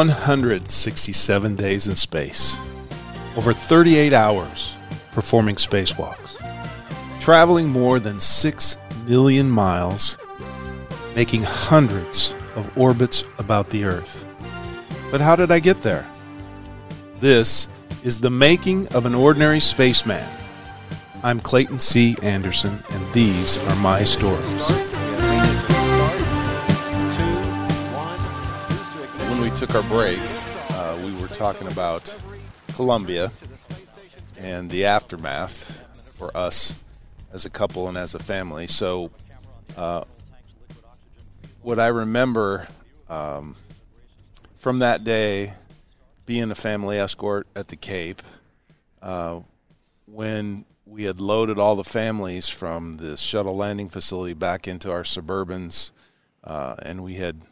One hundred sixty-seven days in space, over thirty-eight hours performing spacewalks, traveling more than six million miles, making hundreds of orbits about the Earth. But how did I get there? This is the making of an ordinary spaceman. I'm Clayton C. Anderson, and these are my stories. Took our break, uh, we were talking about Columbia and the aftermath for us as a couple and as a family. So, uh, what I remember um, from that day being a family escort at the Cape, uh, when we had loaded all the families from the shuttle landing facility back into our Suburbans, uh, and we had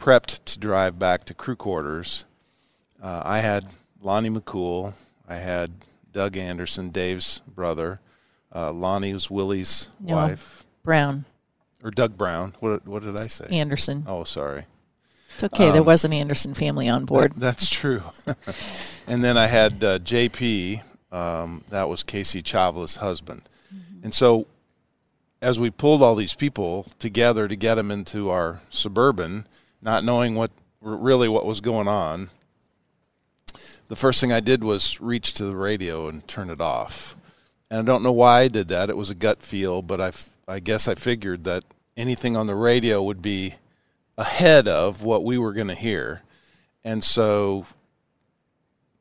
prepped to drive back to crew quarters. Uh, I had Lani McCool, I had Doug Anderson, Dave's brother. Uh, Lani was Willie's No. wife, Brown or Doug Brown. What what did I say? Anderson. Oh, sorry. It's okay. there Um, was an Anderson family on board. That- that's true. and then I had uh, JP. Um, that was Casey Chawla's husband. And so, as we pulled all these people together to get them into our suburban, not knowing what really what was going on, the first thing I did was reach to the radio and turn it off. And I don't know why I did that. It was a gut feel, but I, f- I guess I figured that anything on the radio would be ahead of what we were going to hear. And so,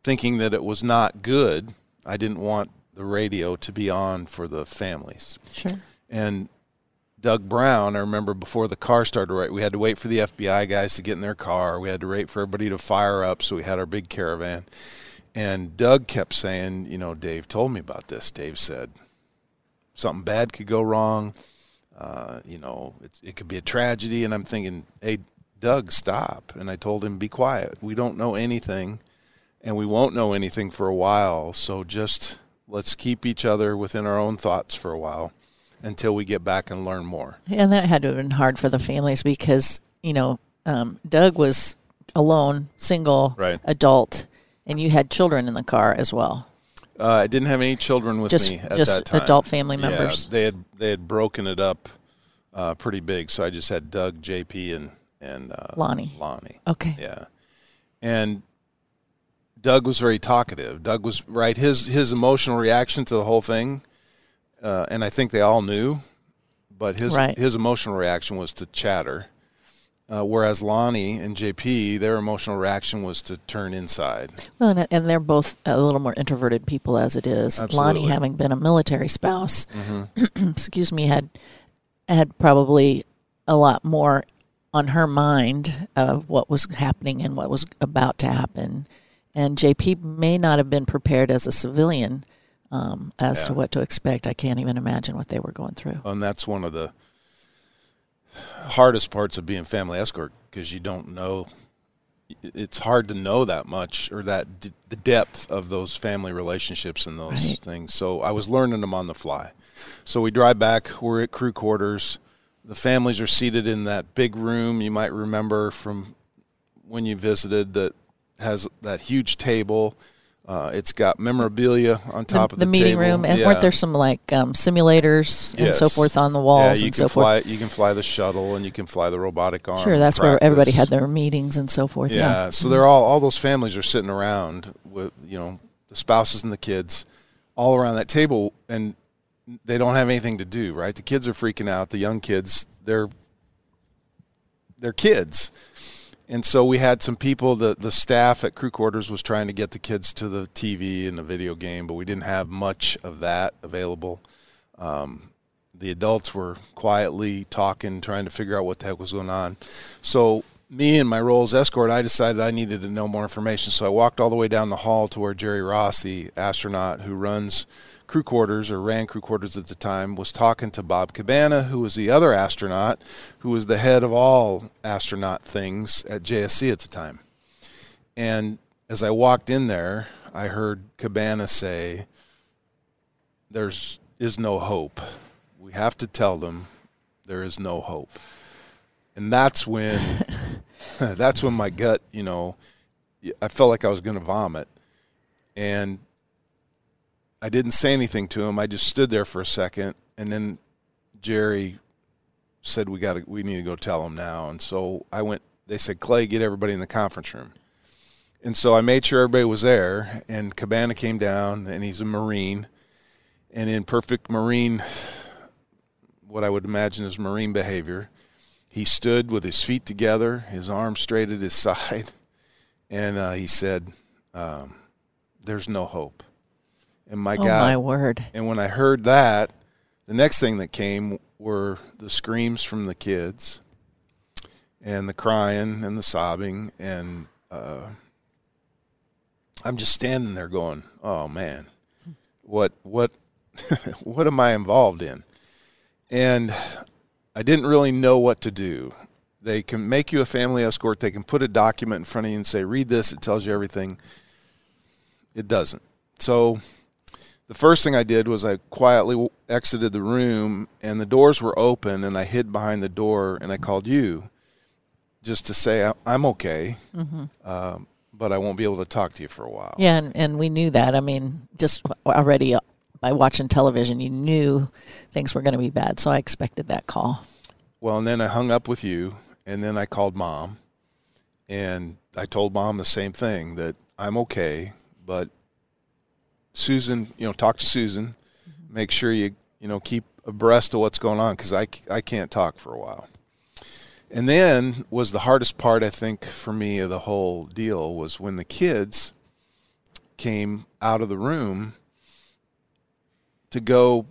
thinking that it was not good, I didn't want the radio to be on for the families. Sure. And Doug Brown, I remember before the car started, right, we had to wait for the FBI guys to get in their car. We had to wait for everybody to fire up, so we had our big caravan. And Doug kept saying, you know, Dave told me about this. Dave said something bad could go wrong. Uh, you know, it, it could be a tragedy. And I'm thinking, hey, Doug, stop. And I told him, be quiet. We don't know anything, and we won't know anything for a while. So just let's keep each other within our own thoughts for a while until we get back and learn more. And that had to have been hard for the families because, you know, um, Doug was alone, single, Right. adult, and you had children in the car as well. Uh, I didn't have any children with Just- me at just that time. adult family Yeah, members. they had they had broken it up uh, pretty big, so I just had Doug, JP, and and uh, Lani. Lani. Okay. Yeah, and Doug was very talkative. Doug was right. His his emotional reaction to the whole thing, uh, and I think they all knew, but his Right. his emotional reaction was to chatter. Uh, whereas Lani and JP, their emotional reaction was to turn inside. Well, and, and they're both a little more introverted people as it is. Absolutely. Mm-hmm. Lani, having been a military spouse, excuse me, had had probably a lot more on her mind of what was happening and what was about to happen. And JP may not have been prepared as a civilian um, as to what to expect. I can't even imagine what they were going through. and that's one of the hardest parts of being family escort because you don't know it's hard to know that much or that d- the depth of those family relationships and those Right. things so i was learning them on the fly so we drive back we're at crew quarters the families are seated in that big room you might remember from when you visited that has that huge table uh, it's got memorabilia on top the, of the, the meeting table. room, and Yeah. weren't there some like um, simulators and so forth on the walls Yeah, you and can so fly. forth? You can fly the shuttle, and you can fly the robotic arm. Sure, that's where everybody had their meetings and so forth. Yeah, Yeah. so they're all all those families are sitting around with you know the spouses and the kids, all around that table, and they don't have anything to do. Right, the kids are freaking out. The young kids, they're they're kids, And so we had some people. The the staff at crew quarters was trying to get the kids to the TV and the video game, but we didn't have much of that available. Um, the adults were quietly talking, trying to figure out what the heck was going on. So me and my role as escort, I decided I needed to know more information. So I walked all the way down the hall to where Jerry Ross, the astronaut who runs crew quarters or ran crew quarters at the time, was talking to Bob Cabana, who was the other astronaut, who was the head of all astronaut things at JSC at the time. And as I walked in there, I heard Cabana say, There's is no hope. We have to tell them there is no hope. And that's when that's when my gut, you know, I felt like I was going to vomit. And I didn't say anything to him. I just stood there for a second, and then Jerry said, "We got to, we need to go tell him now." And so I went. They said, "Clay, get everybody in the conference room." And so I made sure everybody was there. And Cabana came down, and he's a Marine, and in perfect Marine, what I would imagine is Marine behavior, he stood with his feet together, his arms straight at his side, and uh, he said, um, "There's no hope." And my oh God, my word! and when I heard that, the next thing that came were the screams from the kids, and the crying and the sobbing, and uh, I'm just standing there going, "Oh man, what what what am I involved in?" And I didn't really know what to do. They can make you a family escort. They can put a document in front of you and say, "Read this. It tells you everything." It doesn't. So the first thing I did was I quietly exited the room, and the doors were open, and I hid behind the door, and I called you, just to say I'm okay, mm-hmm. um, but I won't be able to talk to you for a while. Yeah, and, and we knew that. I mean, just already uh, by watching television, you knew things were going to be bad, so I expected that call. Well, and then I hung up with you, and then I called mom, and I told mom the same thing that I'm okay, but Susan, you know, talk to Susan. Mm-hmm. Make sure you you know keep abreast of what's going on because I I can't talk for a while. And then was the hardest part I think for me of the whole deal was when the kids came out of the room to go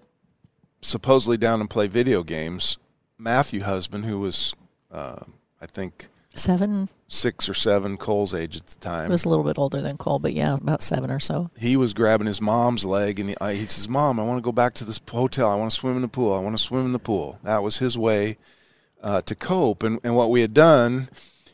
supposedly down and play video games. Matthew Husband, who was uh, I think seven, six or seven, Cole's age at the time. He was a little bit older than Cole, but yeah, about seven or so. He was grabbing his mom's leg and he, he says, Mom, I want to go back to this hotel. I want to swim in the pool. I want to swim in the pool. That was his way uh, to cope. And, and what we had done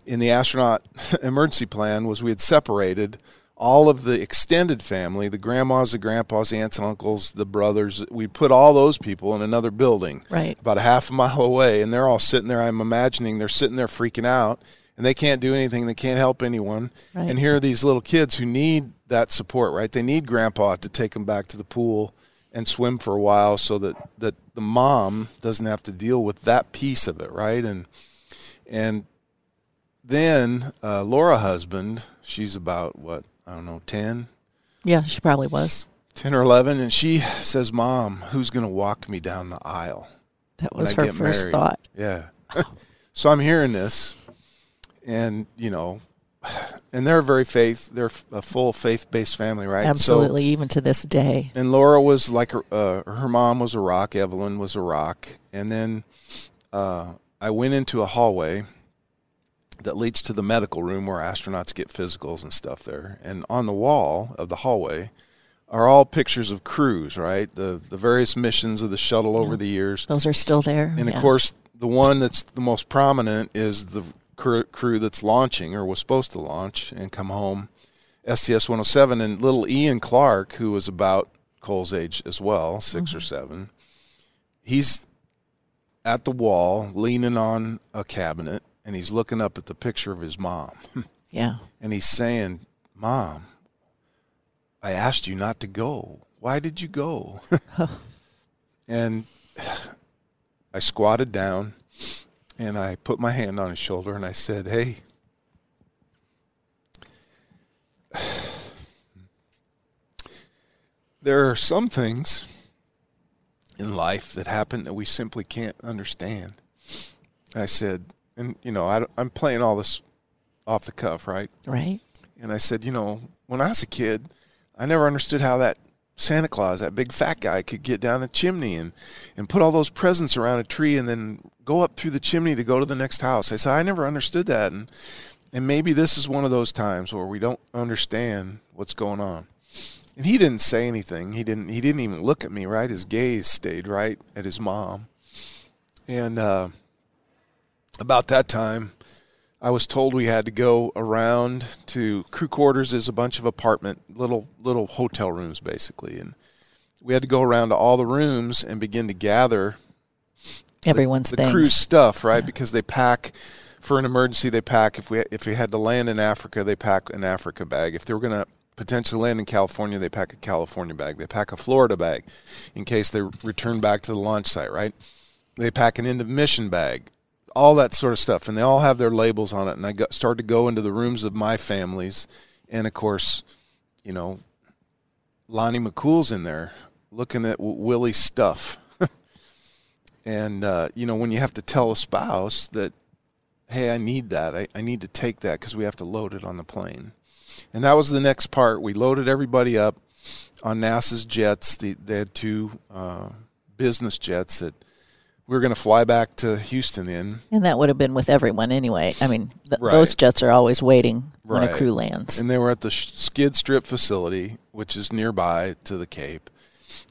in the astronaut emergency plan was we had separated all of the extended family the grandmas, the grandpas, the aunts and uncles, the brothers. We put all those people in another building, right, about a half a mile away, and they're all sitting there. I'm imagining they're sitting there freaking out and they can't do anything. They can't help anyone. Right. And here are these little kids who need that support, right? They need grandpa to take them back to the pool and swim for a while so that, that the mom doesn't have to deal with that piece of it, right? And and then uh, Laura Husband, she's about what, I don't know, 10? Yeah, she probably was. 10 or 11 and she says, "Mom, who's going to walk me down the aisle?" That was her first married? thought. Yeah. so I'm hearing this and you know, and they're very faith. They're a full faith-based family, right? Absolutely, so, even to this day. And Laura was like uh, her mom was a rock. Evelyn was a rock, and then uh, I went into a hallway that leads to the medical room where astronauts get physicals and stuff there. And on the wall of the hallway are all pictures of crews, right? The the various missions of the shuttle over the years. Those are still there. And yeah. of course, the one that's the most prominent is the crew that's launching or was supposed to launch and come home, STS 107, and little Iain Clark, who was about Cole's age as well, 6 mm-hmm. or seven, he's at the wall leaning on a cabinet and he's looking up at the picture of his mom. Yeah. and he's saying, Mom, I asked you not to go. Why did you go? and I squatted down and I put my hand on his shoulder and I said, Hey, there are some things in life that happen that we simply can't understand. I said, and you know, I, am playing all this off the cuff, right? Right. And I said, you know, when I was a kid, I never understood how that Santa Claus, that big fat guy, could get down a chimney and, and put all those presents around a tree and then go up through the chimney to go to the next house. I said, I never understood that. And, and maybe this is one of those times where we don't understand what's going on. And he didn't say anything. He didn't. He didn't even look at me. Right, his gaze stayed right at his mom. And uh, about that time, I was told we had to go around to crew quarters. Is a bunch of apartment, little little hotel rooms, basically, and we had to go around to all the rooms and begin to gather Everyone's the things. cruise stuff, right? Because they pack for an emergency. They pack if we if we had to land in Africa, they pack an Africa bag. If they were going to potentially land in California, they pack a California bag. They pack a Florida bag in case they return back to the launch site, right? They pack an end of mission bag, all that sort of stuff, and they all have their labels on it. And I got, started to go into the rooms of my families, and of course, you know, Lani McCool's in there looking at Willie's stuff. and, uh, you know, when you have to tell a spouse that, hey, I need that, I, I need to take that because we have to load it on the plane. And that was the next part. We loaded everybody up on NASA's jets. The, they had two uh, business jets that we were going to fly back to Houston in. and that would have been with everyone anyway. I mean, th- Right. those jets are always waiting when a crew lands. And they were at the Sh- Skid Strip facility, which is nearby to the Cape.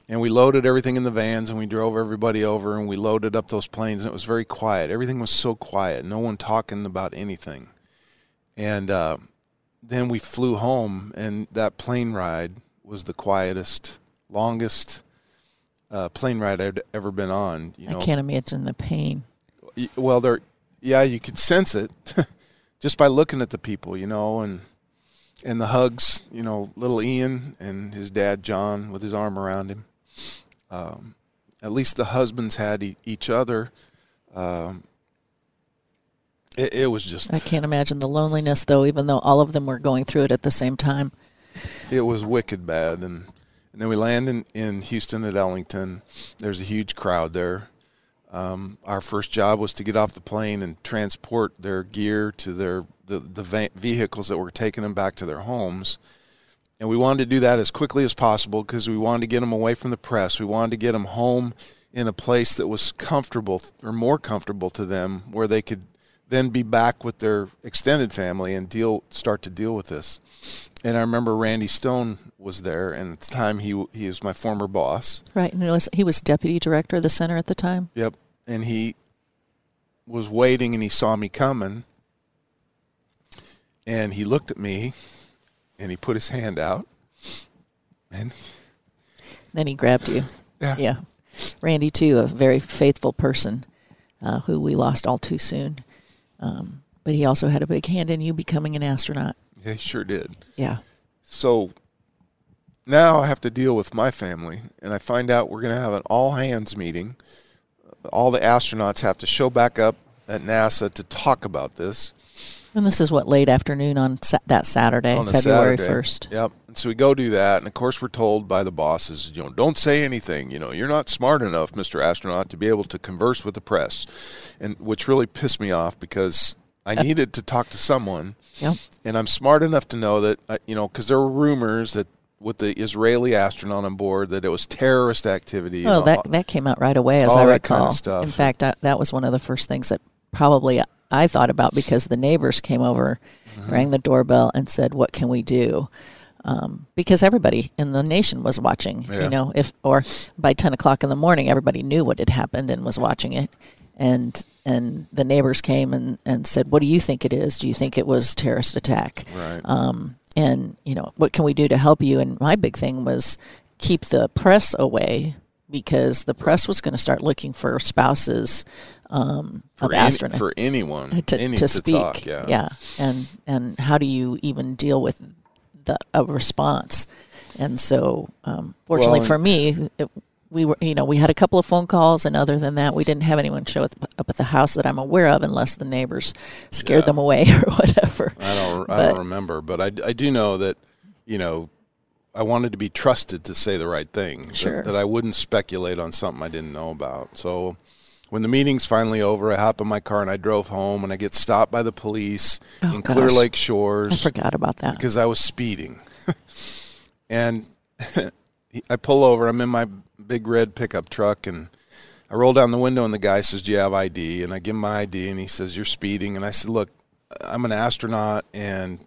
And we loaded everything in the vans and we drove everybody over and we loaded up those planes and it was very quiet. Everything was so quiet, no one talking about anything. And uh, then we flew home and that plane ride was the quietest, longest uh, plane ride I'd ever been on. You know, I can't imagine the pain. Well there yeah you could sense it just by looking at the people you know and and the hugs you know little Iain and his dad Jon with his arm around him um, at least the husbands had e- each other um, it, it was just I can't imagine the loneliness, though, even though all of them were going through it at the same time. it was wicked bad and and then we land in, in houston at ellington. There's a huge crowd there. Um, our first job was to get off the plane and transport their gear to their the, the vehicles that were taking them back to their homes. And we wanted to do that as quickly as possible because we wanted to get them away from the press. We wanted to get them home in a place that was comfortable or more comfortable to them where they could then be back with their extended family and deal start to deal with this and I remember Randy Stone was there, and at the time he he was my former boss. Right. And was, he was deputy director of the center at the time. Yep, and he was waiting, and he saw me coming, and he looked at me, and he put his hand out, and Then he grabbed you. yeah, Yeah. Randy, too, a very faithful person uh, who we lost all too soon. Um, but he also had a big hand in you becoming an astronaut. Yeah, he sure did. Yeah. So now I have to deal with my family, and I find out we're going to have an all hands meeting. All the astronauts have to show back up at NASA to talk about this. And this is what, late afternoon on sa- that Saturday, on February 1st. Yep. And so we go do that, and of course we're told by the bosses, you know, don't say anything. You know, you're not smart enough, Mr. Astronaut, to be able to converse with the press, and which really pissed me off because I needed to talk to someone, Yep. and I'm smart enough to know that, uh, you know, because there were rumors that with the Israeli astronaut on board that it was terrorist activity. Well, that all- that came out right away, as all I that kind recall. of stuff. In fact, I, that was one of the first things that probably I thought about because the neighbors came over, Mm-hmm. rang the doorbell, and said, "What can we do?" Um, because everybody in the nation was watching. Yeah. You know, if or by ten o'clock in the morning, everybody knew what had happened and was watching it. And and the neighbors came and, and said, "What do you think it is? Do you think it was terrorist attack?" right. um, and you know what can we do to help you and my big thing was keep the press away because the press was going to start looking for spouses um, for, of any, astronauts for anyone to, any, to speak talk, yeah. and and how do you even deal with the a response and so um, fortunately Well, for me it, we were you know we had a couple of phone calls and other than that we didn't have anyone show up at the house that i'm aware of unless the neighbors scared Yeah. them away or whatever I don't. I don't remember, but I, I do know that you know I wanted to be trusted to say the right thing. that- That, I wouldn't speculate on something I didn't know about. So when the meeting's finally over, I hop in my car and I drove home, and I get stopped by the police Oh, in Clear gosh. Lake I Shores forgot about that. because I was speeding. and I pull over. I'm in my big red pickup truck, and I roll down the window, and the guy says, "Do you have ID?" And I give him my ID, and he says, "You're speeding." And I said, "Look, I'm an astronaut, and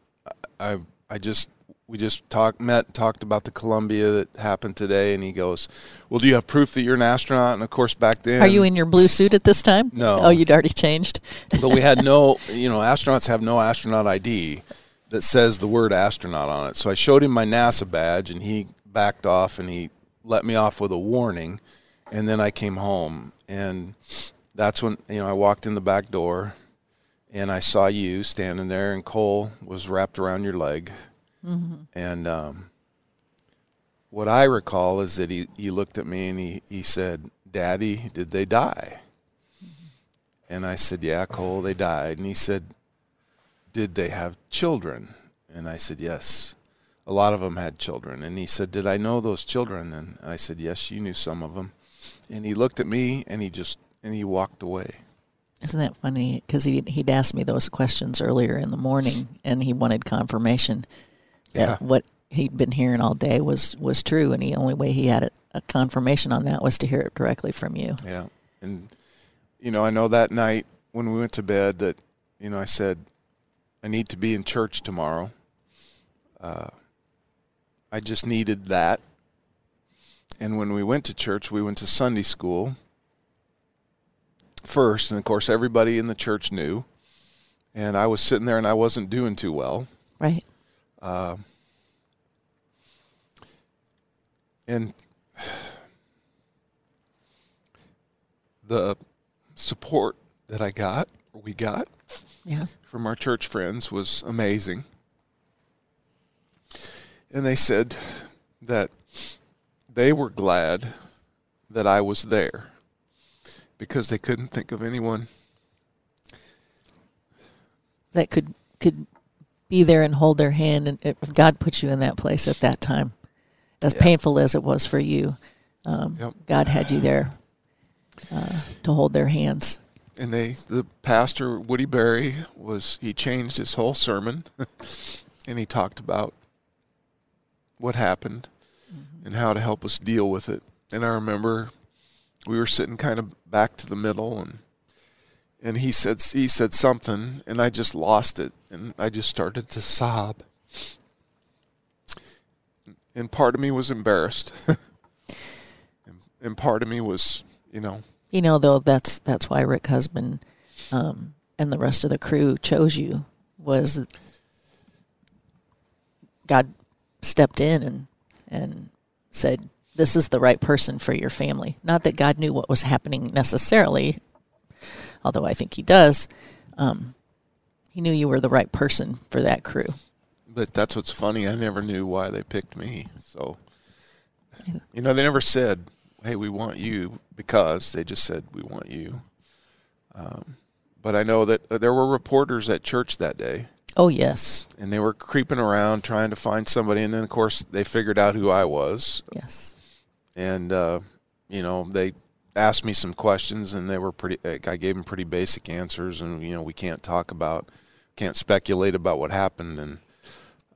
I I just we just talked met talked about the Columbia that happened today." And he goes, "Well, do you have proof that you're an astronaut?" And of course, back then, Are you in your blue suit at this time? No. Oh, you'd already changed. but we had no, you know, astronauts have no astronaut ID that says the word astronaut on it. So I showed him my NASA badge and he backed off and he let me off with a warning. And then I came home and that's when, you know, I walked in the back door and I saw you standing there and Cole was wrapped around your leg. And, um, what I recall is that he, he looked at me and he, he said, Daddy, did they die? And I said, Yeah, Cole, they died. And he said, Did they have children? And I said, Yes. A lot of them had children. And he said, Did I know those children? And I said, Yes, you knew some of them. And he looked at me and he just, and he walked away. Isn't that funny? Because he, he'd asked me those questions earlier in the morning and he wanted confirmation Yeah. what he'd been hearing all day was, was true. And the only way he had a confirmation on that was to hear it directly from you. Yeah. And, you know, I know that night when we went to bed that, you know, I said, I need to be in church tomorrow. Uh, I just needed that. And when we went to church, we went to Sunday school first. And of course, everybody in the church knew. And I was sitting there and I wasn't doing too well. Right. Uh, and the support that I got, or we got, Yeah. from our church friends was amazing. And they said that they were glad that I was there because they couldn't think of anyone. That could, could be there and hold their hand. And if God put you in that place at that time, as Yeah. painful as it was for you, um, Yep. God had you there uh, to hold their hands. And they, the pastor Woody Berry was he changed his whole sermon, and he talked about what happened and how to help us deal with it. And I remember we were sitting kind of back to the middle, and and he said he said something, and I just lost it, and I just started to sob. And part of me was embarrassed, and, part of me was, you know, You know, though, that's that's why Rick Husband um, and the rest of the crew chose you was God stepped in and and said, "This is the right person for your family." Not that God knew what was happening necessarily, although I think He does. Um, he knew you were the right person for that crew. But that's what's funny. I never knew why they picked me. So, you know, they never said, "Hey, we want you," because they just said, "We want you." Um, but I know that uh, there were reporters at church that day, Oh yes, and they were creeping around trying to find somebody. And then, of course, they figured out who I was, yes. and uh, you know, they asked me some questions, and they were pretty. I gave them pretty basic answers, and you know, we can't talk about, can't speculate about what happened, and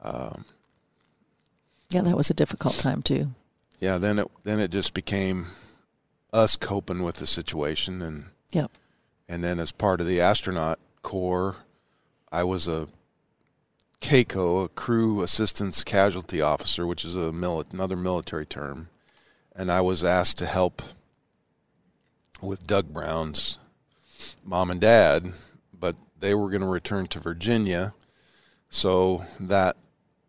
um, Yeah, that was a difficult time too. yeah, then it then it just became us coping with the situation, and Yep. and then as part of the astronaut corps, I was a CACO, a crew assistance casualty officer, which is a mili- another military term, and I was asked to help with Doug Brown's mom and dad, but they were going to return to Virginia, so that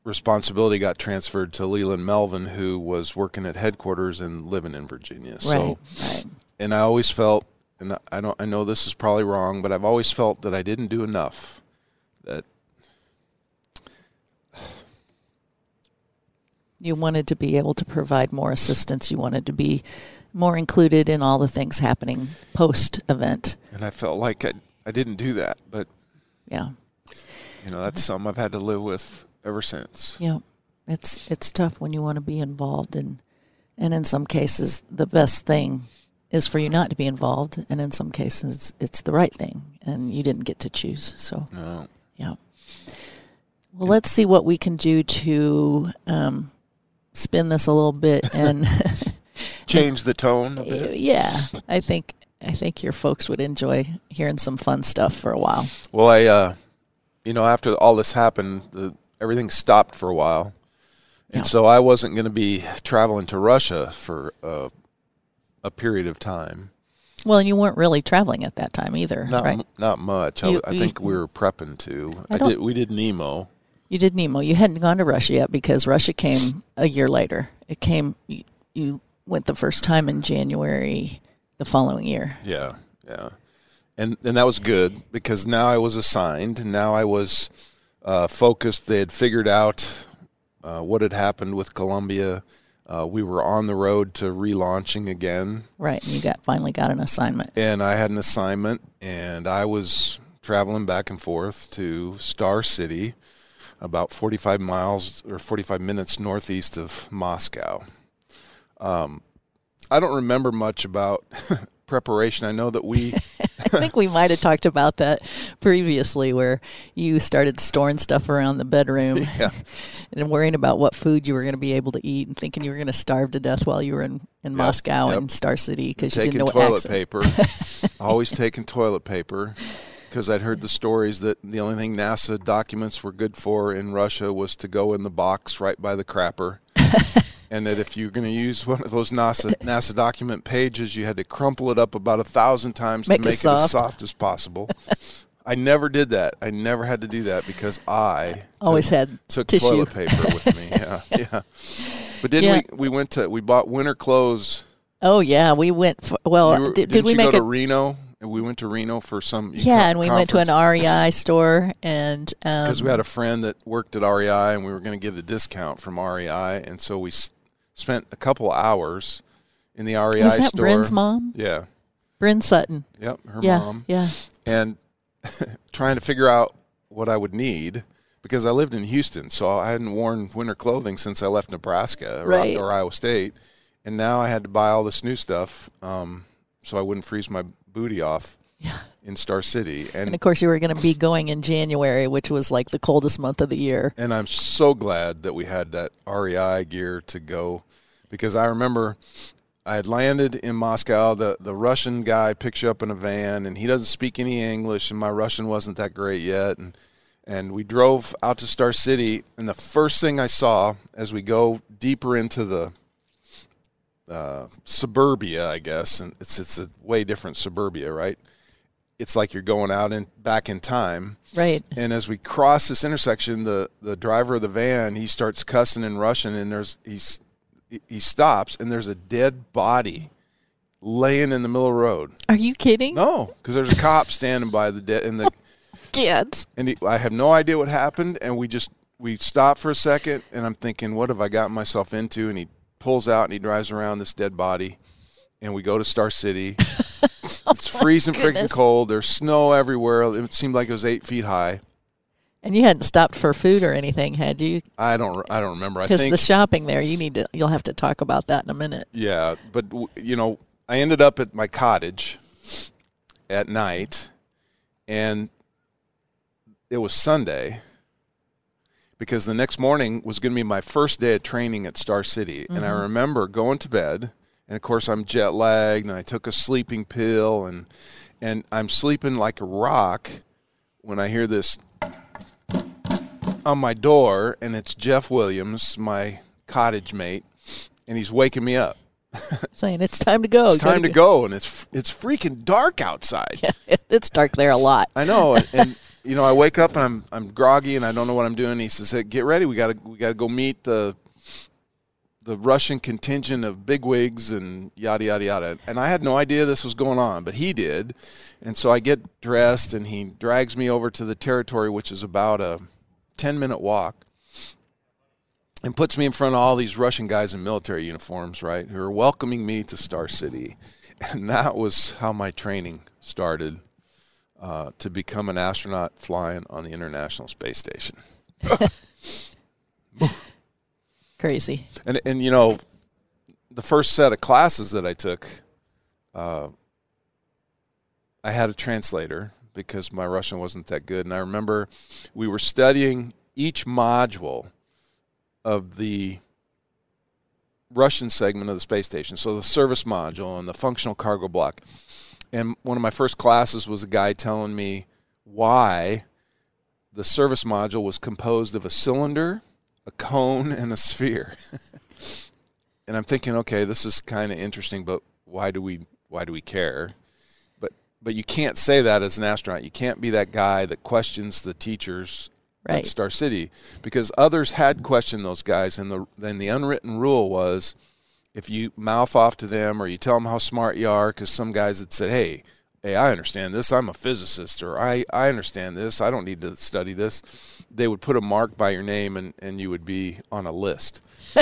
responsibility got transferred to Leland Melvin, who was working at headquarters and living in Virginia. So Right. Right. and I always felt, and I don't, I know this is probably wrong, but I've always felt that I didn't do enough. That you wanted to be able to provide more assistance. You wanted to be more included in all the things happening post event. and I felt like I, I didn't do that, but Yeah. you know that's something I've had to live with ever since. Yeah. It's it's tough when you want to be involved in and in some cases the best thing is for you not to be involved, and in some cases, it's the right thing, and you didn't get to choose. So, No. yeah. Well, let's see what we can do to um, spin this a little bit, and Change the tone a bit. yeah, I think I think your folks would enjoy hearing some fun stuff for a while. Well, I, uh, you know, after all this happened, the, everything stopped for a while, and Yeah. so I wasn't going to be traveling to Russia for uh, a period of time. Well, and you weren't really traveling at that time either, Not right? m- not much. I, You- I you- think we were prepping to. I I, did. We did NEEMO. You did NEEMO. You hadn't gone to Russia yet because Russia came a year later. It came. You, you went the first time in January the following year. Yeah, yeah, and and that was good because now I was assigned. Now I was uh, focused. They had figured out uh, what had happened with Columbia. Uh, we were on the road to relaunching again, Right, and you got finally got an assignment. and I had an assignment, and I was traveling back and forth to Star City, about 45 miles or 45 minutes northeast of Moscow. Um, I don't remember much about preparation. I know that we. I think we might have talked about that previously, where you started storing stuff around the bedroom Yeah. and worrying about what food you were going to be able to eat, and thinking you were going to starve to death while you were in, in Moscow yep. and Star City because you didn't know toilet accent. paper. Always taking toilet paper because I'd heard the stories that the only thing NASA documents were good for in Russia was to go in the box right by the crapper. And that if you're going to use one of those NASA NASA document pages, you had to crumple it up about a thousand times Make to make it, soft. as soft as possible. I never did that. I never had to do that because I Always took, had took tissue. toilet paper with me. Yeah, yeah. But then Yeah. we we went to we bought winter clothes Oh yeah, we went. For, well, you were- did, did we you make go a to Reno? And we went to Reno for some Yeah, and we went to an REI store, and um, because we had a friend that worked at REI, and we were going to get a discount from REI, and so we spent a couple hours in the REI was that store. Bryn's mom, Yeah, Bryn Sutton? yep, her yeah, mom, yeah. and trying to figure out what I would need because I lived in Houston, so I hadn't worn winter clothing since I left Nebraska or, Right. or Iowa State, and now I had to buy all this new stuff um, so I wouldn't freeze my booty off Yeah. in Star City, And of course, you were going to be going in January, which was like the coldest month of the year. And I'm so glad that we had that REI gear to go because I remember I had landed in Moscow. The, the Russian guy picks you up in a van and he doesn't speak any English, and my Russian wasn't that great yet. And, and we drove out to Star City, and the first thing I saw as we go deeper into the uh, suburbia, I guess, and it's, it's a way different suburbia, right? It's like you're going out and back in time. Right. And as we cross this intersection, the, the driver of the van he starts cussing and rushing, and there's he's he stops, and there's a dead body laying in the middle of the road. Are you kidding? No, because there's a cop standing by the dead, and the Kids. and he, I have no idea what happened, and we just we stop for a second, and I'm thinking, what have I gotten myself into? And he pulls out and he drives around this dead body, and we go to Star City. Oh it's freezing freaking cold. There's snow everywhere. It seemed like it was eight feet high. And you hadn't stopped for food or anything, had you? I don't. I don't remember. Because the shopping there, you need to. You'll have to talk about that in a minute. yeah, but you know, I ended up at my cottage at night, and it was Sunday because the next morning was going to be my first day of training at Star City, and I mm-hmm. remember going to bed, and of course I'm jet lagged, and I took a sleeping pill, and and I'm sleeping like a rock when I hear this on my door, and it's Jeff Williams, my cottage mate, and he's waking me up. Saying it's time to go. It's time to go, and it's it's freaking dark outside. Yeah, it's dark there a lot. I know, and, and you know, I wake up and I'm I'm groggy and I don't know what I'm doing. He says, hey, "Get ready, we got to we got to go meet the the Russian contingent of bigwigs and yada yada yada." And I had no idea this was going on, but he did, and so I get dressed and he drags me over to the territory, which is about a ten minute walk. And puts me in front of all these Russian guys in military uniforms, right, who are welcoming me to Star City. And that was how my training started uh, to become an astronaut flying on the International Space Station. Crazy. And and you know, the first set of classes that I took, uh, I had a translator because my Russian wasn't that good, and I remember we were studying each module of the Russian segment of the space station, so the service module and the functional cargo block. And one of my first classes was a guy telling me why the service module was composed of a cylinder, a cone, and a sphere. and I'm thinking, okay, this is kind of interesting, but why do we why do we care? But but you can't say that as an astronaut. You can't be that guy that questions the teachers Right. at Star City because others had questioned those guys, and the then the unwritten rule was if you mouth off to them or you tell them how smart you are, because some guys had said, hey. Hey, I understand this. I'm a physicist, or I, I understand this. I don't need to study this. They would put a mark by your name, and, and you would be on a list.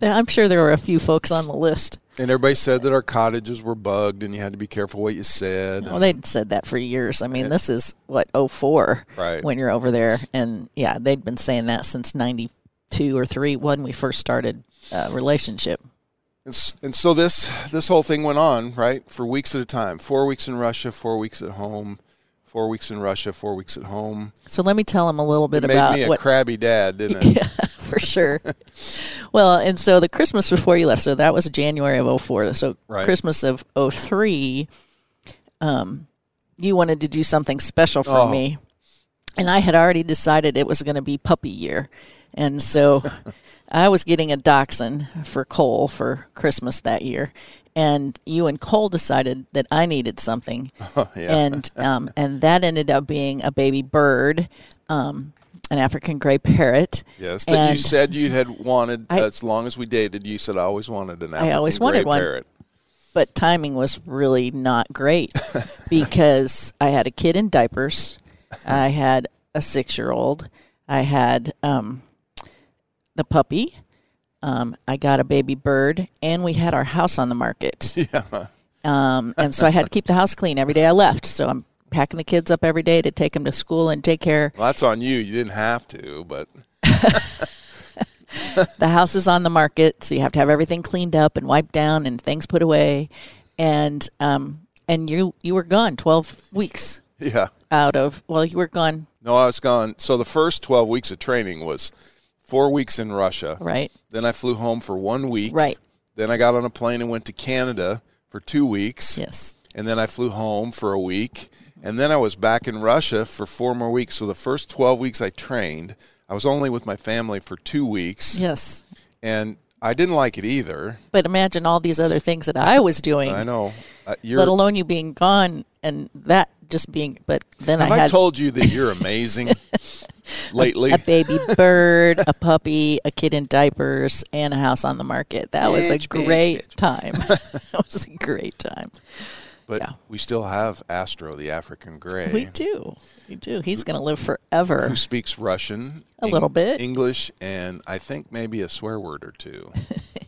I'm sure there were a few folks on the list. And everybody said that our cottages were bugged, and you had to be careful what you said. Well, they'd said that for years. I mean, this is what 04 Right. when you're over there, and yeah, they'd been saying that since '92 or three when we first started uh, relationship. And, and so this this whole thing went on right for weeks at a time. Four weeks in Russia, four weeks at home, four weeks in Russia, four weeks at home. So let me tell them a little bit It made about me a what crabby dad, didn't it? yeah, for sure. well, and so the Christmas before you left, so that was January of 04. So Right. Christmas of 03, um, you wanted to do something special for Oh. me. And I had already decided it was going to be puppy year. And so I was getting a dachshund for Cole for Christmas that year. And you and Cole decided that I needed something yeah. and um, and that ended up being a baby bird, um, an African gray parrot. Yes, that you said you had wanted I- as long as we dated. You said I always wanted an I African always gray wanted one. parrot. But timing was really not great because I had a kid in diapers, I had a six year old, I had um, the puppy. Um, I got a baby bird, and we had our house on the market. Yeah, Um, and so I had to keep the house clean every day I left. So I'm packing the kids up every day to take them to school and take care well, that's on you. You didn't have to, but the house is on the market, so you have to have everything cleaned up and wiped down and things put away. And um, and you you were gone twelve weeks yeah. out of well, you were gone No, I was gone. So the first twelve weeks of training was four weeks in Russia. right, Then I flew home for one week. right, Then I got on a plane and went to Canada for two weeks. yes, And then I flew home for a week. And then I was back in Russia for four more weeks. So the first 12 weeks I trained, I was only with my family for two weeks. yes. And I didn't like it either. But imagine all these other things that I was doing, I know. Uh, you're, let alone you being gone and that just being. But then have I I, told you that you're amazing lately? a baby bird, a puppy, a kid in diapers, and a house on the market. That was a Bitch, bitch, great bitch. time. that was a great time. but yeah. we still have Astro, the African gray. We do. We do. He's going to live forever. who speaks Russian, A little bit. English, and I think maybe a swear word or two.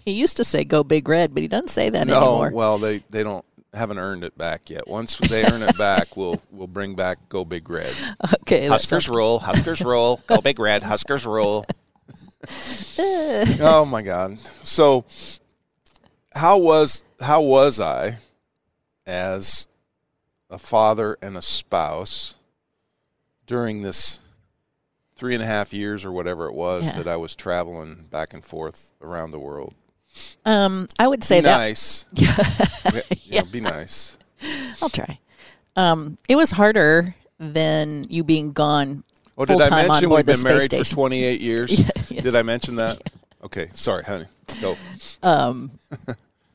He used to say "Go Big Red," but he doesn't say that no, anymore. well, they they don't haven't earned it back yet. Once they earn it back, we'll we'll bring back Go Big Red. okay, Huskers sounds- rule, Huskers rule, Go Big Red, Huskers rule. oh my God! So, how was how was I as a father and a spouse during this three and a half years or whatever it was Yeah. that I was traveling back and forth around the world? Um, I would say be that nice. yeah, yeah. be nice. I'll try. Um, it was harder than you being gone Oh, did I mention we've been married for 28 years? yes. Did I mention that? Okay, sorry, honey. Go.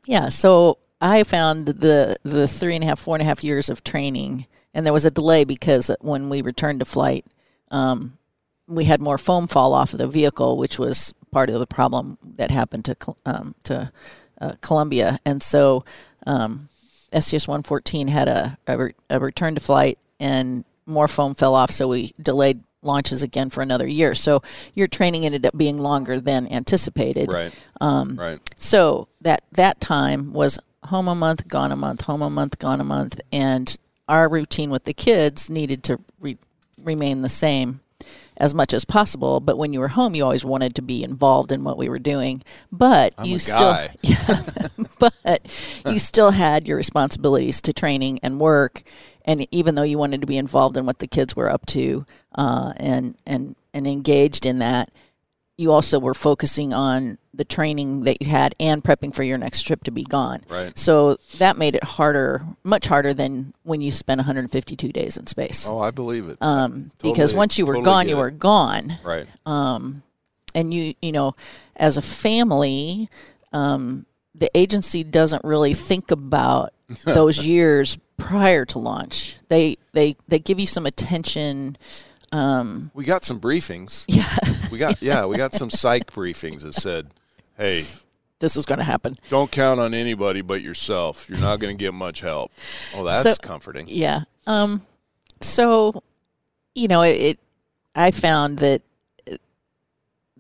Yeah, so I found the the three and a half, four and a half years of training, and there was a delay because when we returned to flight, um, we had more foam fall off of the vehicle, which was part of the problem that happened to um, to uh, Columbia, and so um, STS one fourteen had a, a, re- a return to flight, and more foam fell off, so we delayed launches again for another year. So your training ended up being longer than anticipated. Right. Um, right. So that that time was home a month, gone a month, home a month, gone a month, and our routine with the kids needed to re- remain the same. As much as possible. But when you were home, you always wanted to be involved in what we were doing. But I'm you still, guy. but you still had your responsibilities to training and work. And even though you wanted to be involved in what the kids were up to uh, and and and engaged in that, you also were focusing on the training that you had and prepping for your next trip to be gone. Right. So that made it harder, much harder than when you spent 152 days in space. Oh, I believe it. um, because once you were totally gone, you it. were gone right. and you you know as a family um, the agency doesn't really think about those years prior to launch they they they give you some attention we got some briefings. Yeah. We got yeah, we got some psych briefings that said, "Hey, this is going to happen don't count on anybody but yourself. You're not going to get much help." Oh, that's So- comforting. yeah um so you know it, it i found that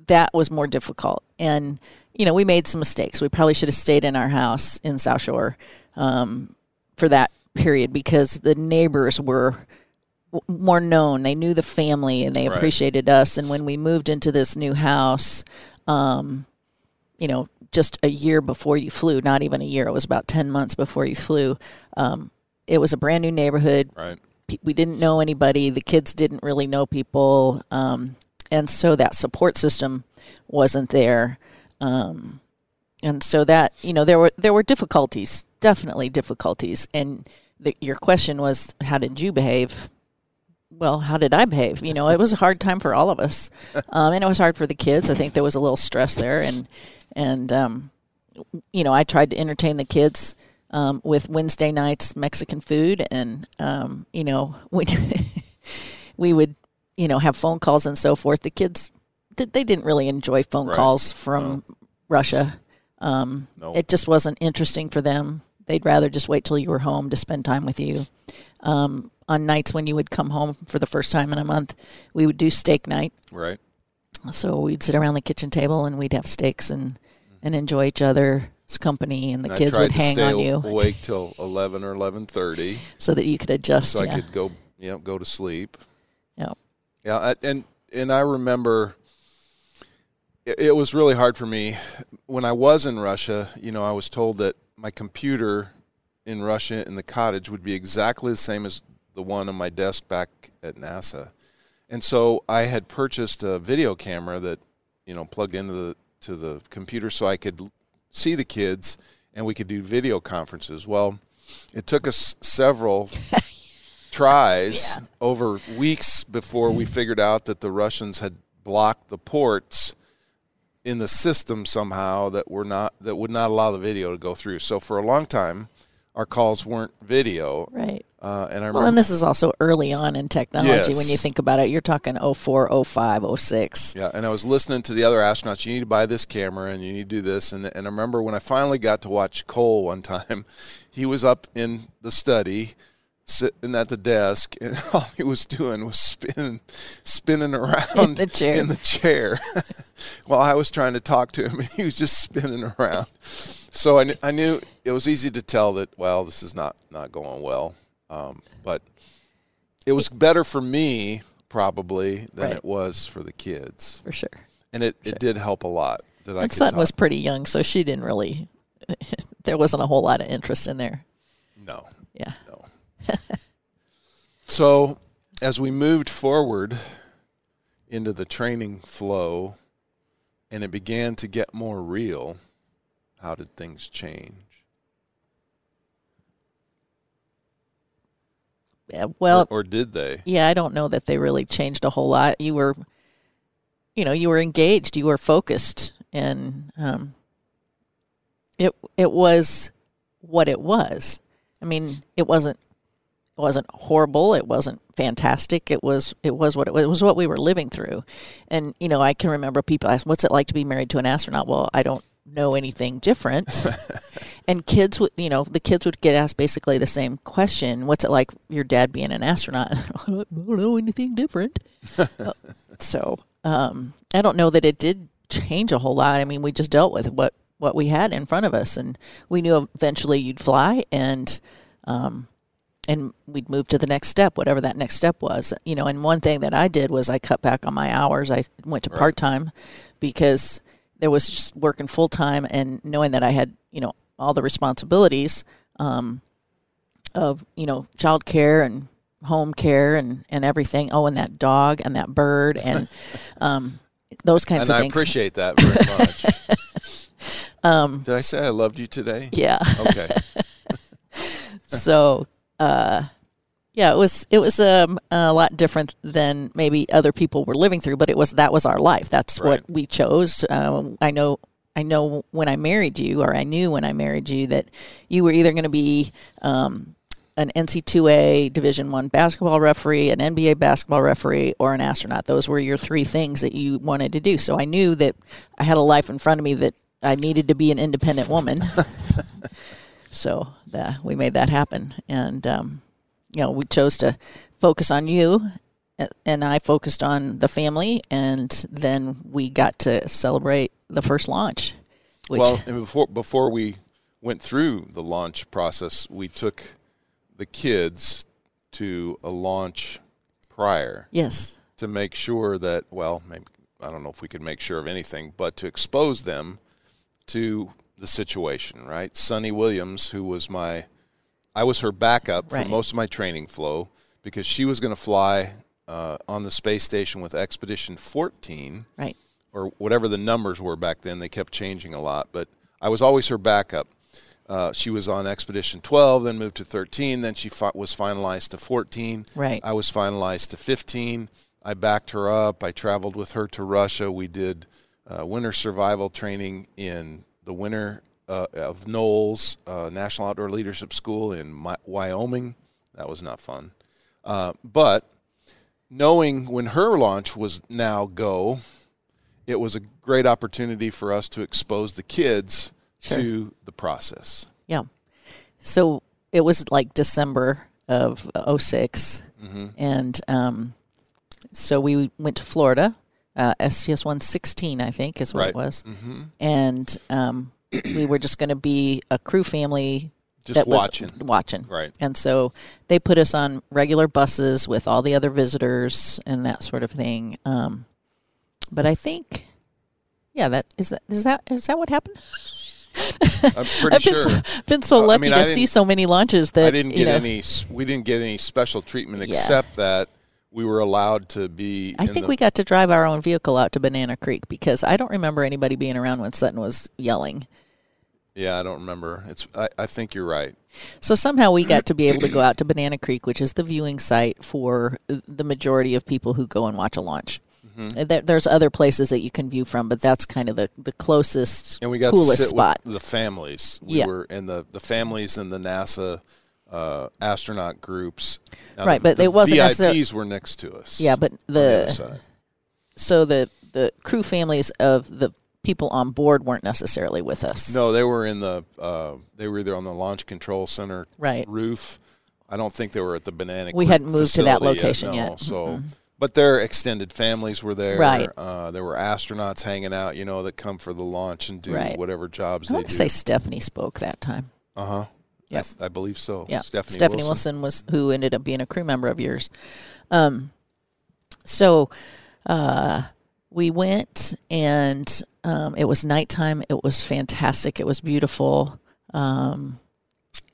that was more difficult and you know we made some mistakes we probably should have stayed in our house in south shore um, for that period because the neighbors were more known they knew the family and they Right. appreciated us and when we moved into this new house um, you know just a year before you flew not even a year it was about 10 months before you flew um, it was a brand new neighborhood Right. we didn't know anybody. The kids didn't really know people, um, and so that support system wasn't there. Um, and so that you know there were there were difficulties, definitely difficulties. And the, your question was, how did you behave? Well, how did I behave? You know, it was a hard time for all of us, um, and it was hard for the kids. I think there was a little stress there, and and um, you know, I tried to entertain the kids um, with Wednesday nights Mexican food, and um, you know, we we would you know have phone calls and so forth. The kids they didn't really enjoy phone Right. calls from Russia. Um, No. It just wasn't interesting for them. They'd rather just wait till you were home to spend time with you. Um, on nights when you would come home for the first time in a month, we would do steak night. Right. So we'd sit around the kitchen table and we'd have steaks and and enjoy each other's company, and the And kids would hang on you awake till 11 or 11:30 so that you could adjust. so yeah. I could go, you know, go to sleep. yeah. Yeah, I, and and I remember it, it was really hard for me when I was in Russia. You know, I was told that my computer in Russia in the cottage would be exactly the same as the one on my desk back at NASA, and so I had purchased a video camera that you know plugged into the to the computer so I could see the kids and we could do video conferences. Well, it took us several tries over weeks before we figured out that the Russians had blocked the ports in the system somehow that were not that would not allow the video to go through. So for a long time, our calls weren't video. Right. Uh, and I remember Well, and this is also early on in technology when you think about it. You're talking 04, 05, 06. Yeah, and I was listening to the other astronauts. You need to buy this camera, and you need to do this. And and I remember when I finally got to watch Cole one time, he was up in the study, sitting at the desk, and all he was doing was spinning, spinning around the chair. in the chair, while I was trying to talk to him, and he was just spinning around. So I, kn- I knew it was easy to tell that well, this is not not going well. Um, but it was better for me probably than Right. it was for the kids For sure. and it, it did help a lot that I My son was pretty young, so she didn't really, there wasn't a whole lot of interest in there. no Yeah. no so as we moved forward into the training flow and it began to get more real how did things change Yeah, well, or, or did they yeah, I don't know that they really changed a whole lot. You were, you know, you were engaged, you were focused, and um, it it was what it was. I mean, it wasn't wasn't horrible. It wasn't fantastic. It was it was what it was. It was what we were living through, and you know, I can remember people ask, "What's it like to be married to an astronaut?" Well, I don't know anything different. and kids would, you know, the kids would get asked basically the same question: "What's it like your dad being an astronaut?" I don't know anything different. so um, I don't know that it did change a whole lot. I mean, we just dealt with what what we had in front of us, and we knew eventually you'd fly, and um, and we'd move to the next step, whatever that next step was. You know, and one thing that I did was I cut back on my hours. I went to part time because there was just working full time and knowing that I had you know all the responsibilities um, of you know child care and home care and and everything. Oh, and that dog and that bird and um, those kinds and of I things. I appreciate that very much. um, Did I say I loved you today? yeah. Okay. so uh yeah it was it was um, a lot different than maybe other people were living through but it was that was our life. That's Right. what we chose. Uh, i know i know when i married you or i knew when i married you that you were either going to be um, an NCAA division one basketball referee an nba basketball referee or an astronaut. Those were your three things that you wanted to do. So i knew that i had a life in front of me that i needed to be an independent woman so uh, we made that happen, and um, you know we chose to focus on you, and I focused on the family, and then we got to celebrate the first launch. Which, well, and before before we went through the launch process, we took the kids to a launch prior yes, to make sure that well, maybe I don't know if we could make sure of anything, but to expose them to the situation, right? Suni Williams, who was my I was her backup Right. for most of my training flow because she was going to fly uh, on the space station with Expedition 14 right, or whatever the numbers were back then. They kept changing a lot, but I was always her backup. Uh, she was on Expedition 12, then moved to 13, then she was finalized to 14. Right. I was finalized to 15. I backed her up. I traveled with her to Russia. We did uh, winter survival training in the winter uh, of NOLS uh, National Outdoor Leadership School in Mi- Wyoming. That was not fun. Uh, but knowing when her launch was now go, it was a great opportunity for us to expose the kids Sure. to the process. yeah. So it was like December of 6 Mm-hmm. and um, so we went to Florida. Uh, STS 116, I think, is what Right. it was. Mm-hmm. And um, we were just going to be a crew family Just that was watching. watching. Right. And so they put us on regular buses with all the other visitors and that sort of thing. Um, but I think, yeah, that is that is that is that what happened? I'm pretty I've been sure. so, been so Uh, I lucky mean, to see so many launches that I didn't you get know, any. We didn't get any special treatment Yeah. except that we were allowed to be. I in think the, we got to drive our own vehicle out to Banana Creek because I don't remember anybody being around when Sutton was yelling. Yeah, I don't remember. It's. I, I think you're right. So somehow we got to be able to go out to Banana Creek, which is the viewing site for the majority of people who go and watch a launch. Mm-hmm. There's other places that you can view from, but that's kind of the, the closest, And we got coolest to sit spot. with the families. We Yeah. were in the the families and the NASA uh, astronaut groups. Now, Right, the, but the it wasn't VIPs necessarily- were next to us. Yeah, but the the so the the crew families of the people on board weren't necessarily with us. No, they were in the. Uh, they were either on the launch control center Right. roof. I don't think they were at the Banana. We hadn't moved to that location no. yet. So, but their extended families were there. Right. Uh, there were astronauts hanging out. You know, that come for the launch and do Right. whatever jobs I they do. say Stephanie spoke that time. uh huh. Yes. I, I believe so. Yeah, Stephanie, Wilson. was who ended up being a crew member of yours. Um, so uh, we went, and um, it was nighttime. It was fantastic. It was beautiful, um,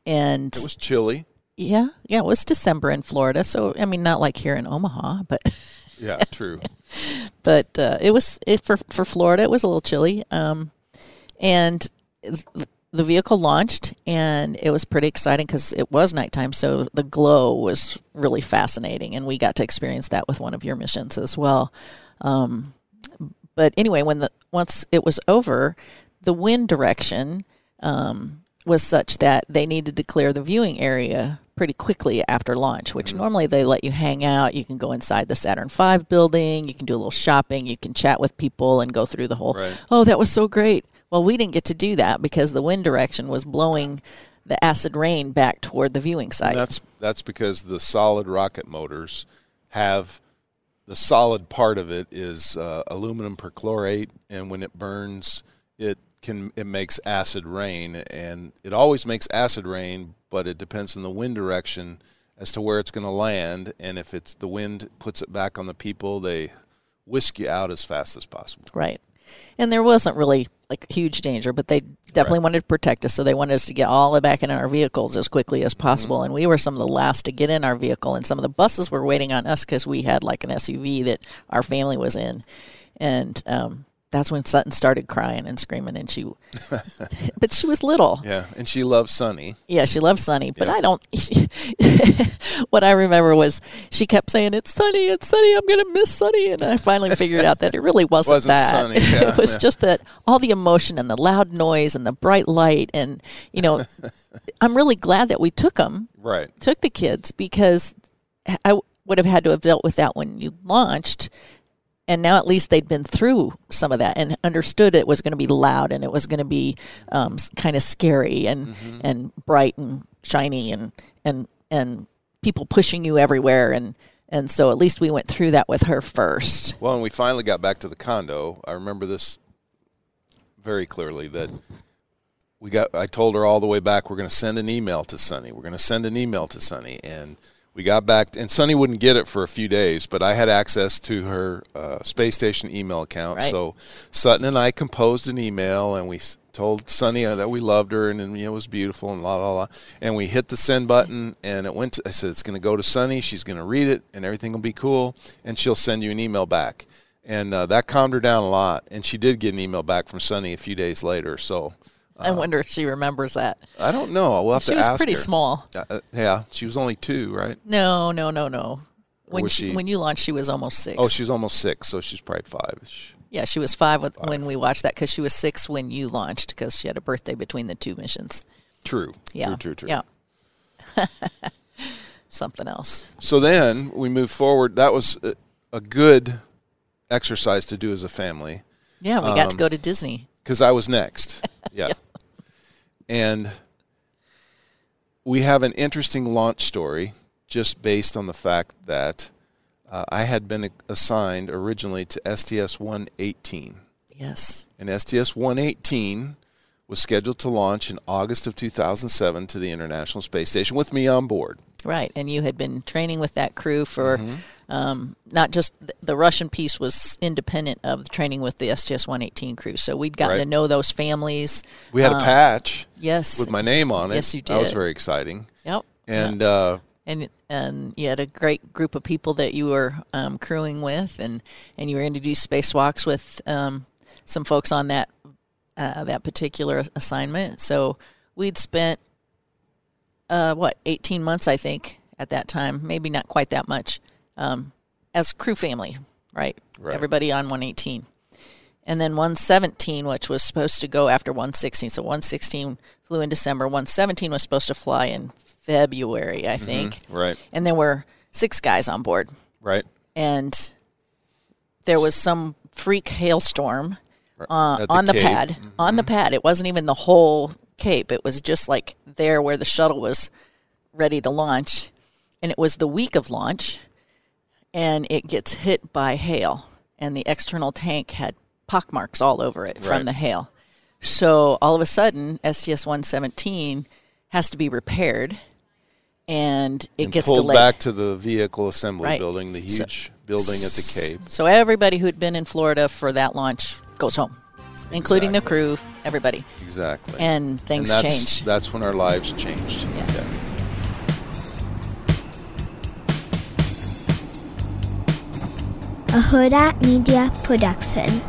and It was chilly. yeah, yeah, it was December in Florida. So I mean, not like here in Omaha, but Yeah, true. but uh, it was it, for for Florida. It was a little chilly, um, and the vehicle launched, and it was pretty exciting because it was nighttime. So the glow was really fascinating, and we got to experience that with one of your missions as well. Um, but anyway, when the once it was over, the wind direction um, was such that they needed to clear the viewing area pretty quickly after launch. Which normally they let you hang out. You can go inside the Saturn V building. You can do a little shopping. You can chat with people and go through the whole. Right. Oh, that was so great. Well, we didn't get to do that because the wind direction was blowing the acid rain back toward the viewing site. And that's that's because the solid rocket motors have the solid part of it is uh, aluminum perchlorate, and when it burns, it can it makes acid rain, and it always makes acid rain, but it depends on the wind direction as to where it's going to land, and if it's the wind puts it back on the people, they whisk you out as fast as possible. Right. And there wasn't really like huge danger, but they definitely Right. wanted to protect us. So they wanted us to get all the back in our vehicles as quickly as possible. And we were some of the last to get in our vehicle. And some of the buses were waiting on us because we had like an SUV that our family was in. And um, that's when Sutton started crying and screaming. And she, but she was little. Yeah, and she loves Suni. Yeah, she loves Suni, but Yeah. I don't. what I remember was she kept saying, "It's Suni, it's Suni. I'm gonna miss Suni," and I finally figured out that it really wasn't, Wasn't that. Suni, yeah, it was yeah. just that all the emotion and the loud noise and the bright light, and you know, I'm really glad that we took them, Right. took the kids because I would have had to have dealt with that when you launched. And now at least they'd been through some of that and understood it was going to be loud and it was going to be um, kind of scary and Mm-hmm. and bright and shiny and and and people pushing you everywhere and and so at least we went through that with her first. Well, and we finally got back to the condo. I remember this very clearly that we got I told her all the way back we're going to send an email to Suni. We're going to send an email to Suni and we got back and Suni wouldn't get it for a few days, but I had access to her uh, space station email account. Right. So Sutton and I composed an email and we told Suni uh, that we loved her and, and you know, it was beautiful and la la la. And we hit the send button and it went. To, I said it's going to go to Suni. She's going to read it and everything will be cool. And she'll send you an email back. And uh, that calmed her down a lot. And she did get an email back from Suni a few days later. So I wonder if she remembers that. I don't know. We'll have She to was pretty her. small. Uh, uh, yeah, she was only two, right? No, no, no, no. When she, she- when you launched, she was almost six. Oh, she was almost six, so she's probably five. yeah, she was five, with, when we watched that because she was six when you launched because she had a birthday between the two missions. True. Yeah, True, true, true. Yeah, something else. So then we moved forward. That was a, a good exercise to do as a family Yeah, we got to Um, go to Disney. because I was next. Yeah. And we have an interesting launch story just based on the fact that uh, I had been assigned originally to STS 118. Yes. And STS 118 was scheduled to launch in August of 2007 to the International Space Station with me on board. Right, and you had been training with that crew for Mm-hmm. um, not just th- the Russian piece was independent of the training with the STS 118 crew. So we'd gotten Right. to know those families. We had a patch Yes. with my name on it. Yes, you did. That was very exciting. Yep. And uh, and and you had a great group of people that you were um, crewing with, and and you were going to do spacewalks with um, some folks on that uh, that particular assignment. So we'd spent uh, what eighteen months, I think, at that time, maybe not quite that much, um, as crew family, right? Right. Everybody on one eighteen. And then 117, which was supposed to go after 116. So 116 flew in December. 117 was supposed to fly in February, I think. right, And there were six guys on board. right. And there was some freak hailstorm uh, the on the Cape. pad. On the pad. It wasn't even the whole Cape, it was just like there where the shuttle was ready to launch. And it was the week of launch. And it gets hit by hail. And the external tank had pockmarks all over it Right. from the hail. So all of a sudden, STS 117 has to be repaired. And it And gets pulled delayed. back to the vehicle assembly Right. building, the So- huge building at the Cape. So everybody who'd been in Florida for that launch goes home, including exactly. the crew, everybody. Exactly. And things and that's, change. That's when our lives changed. Yeah. yeah. A Hurrdat Media Production.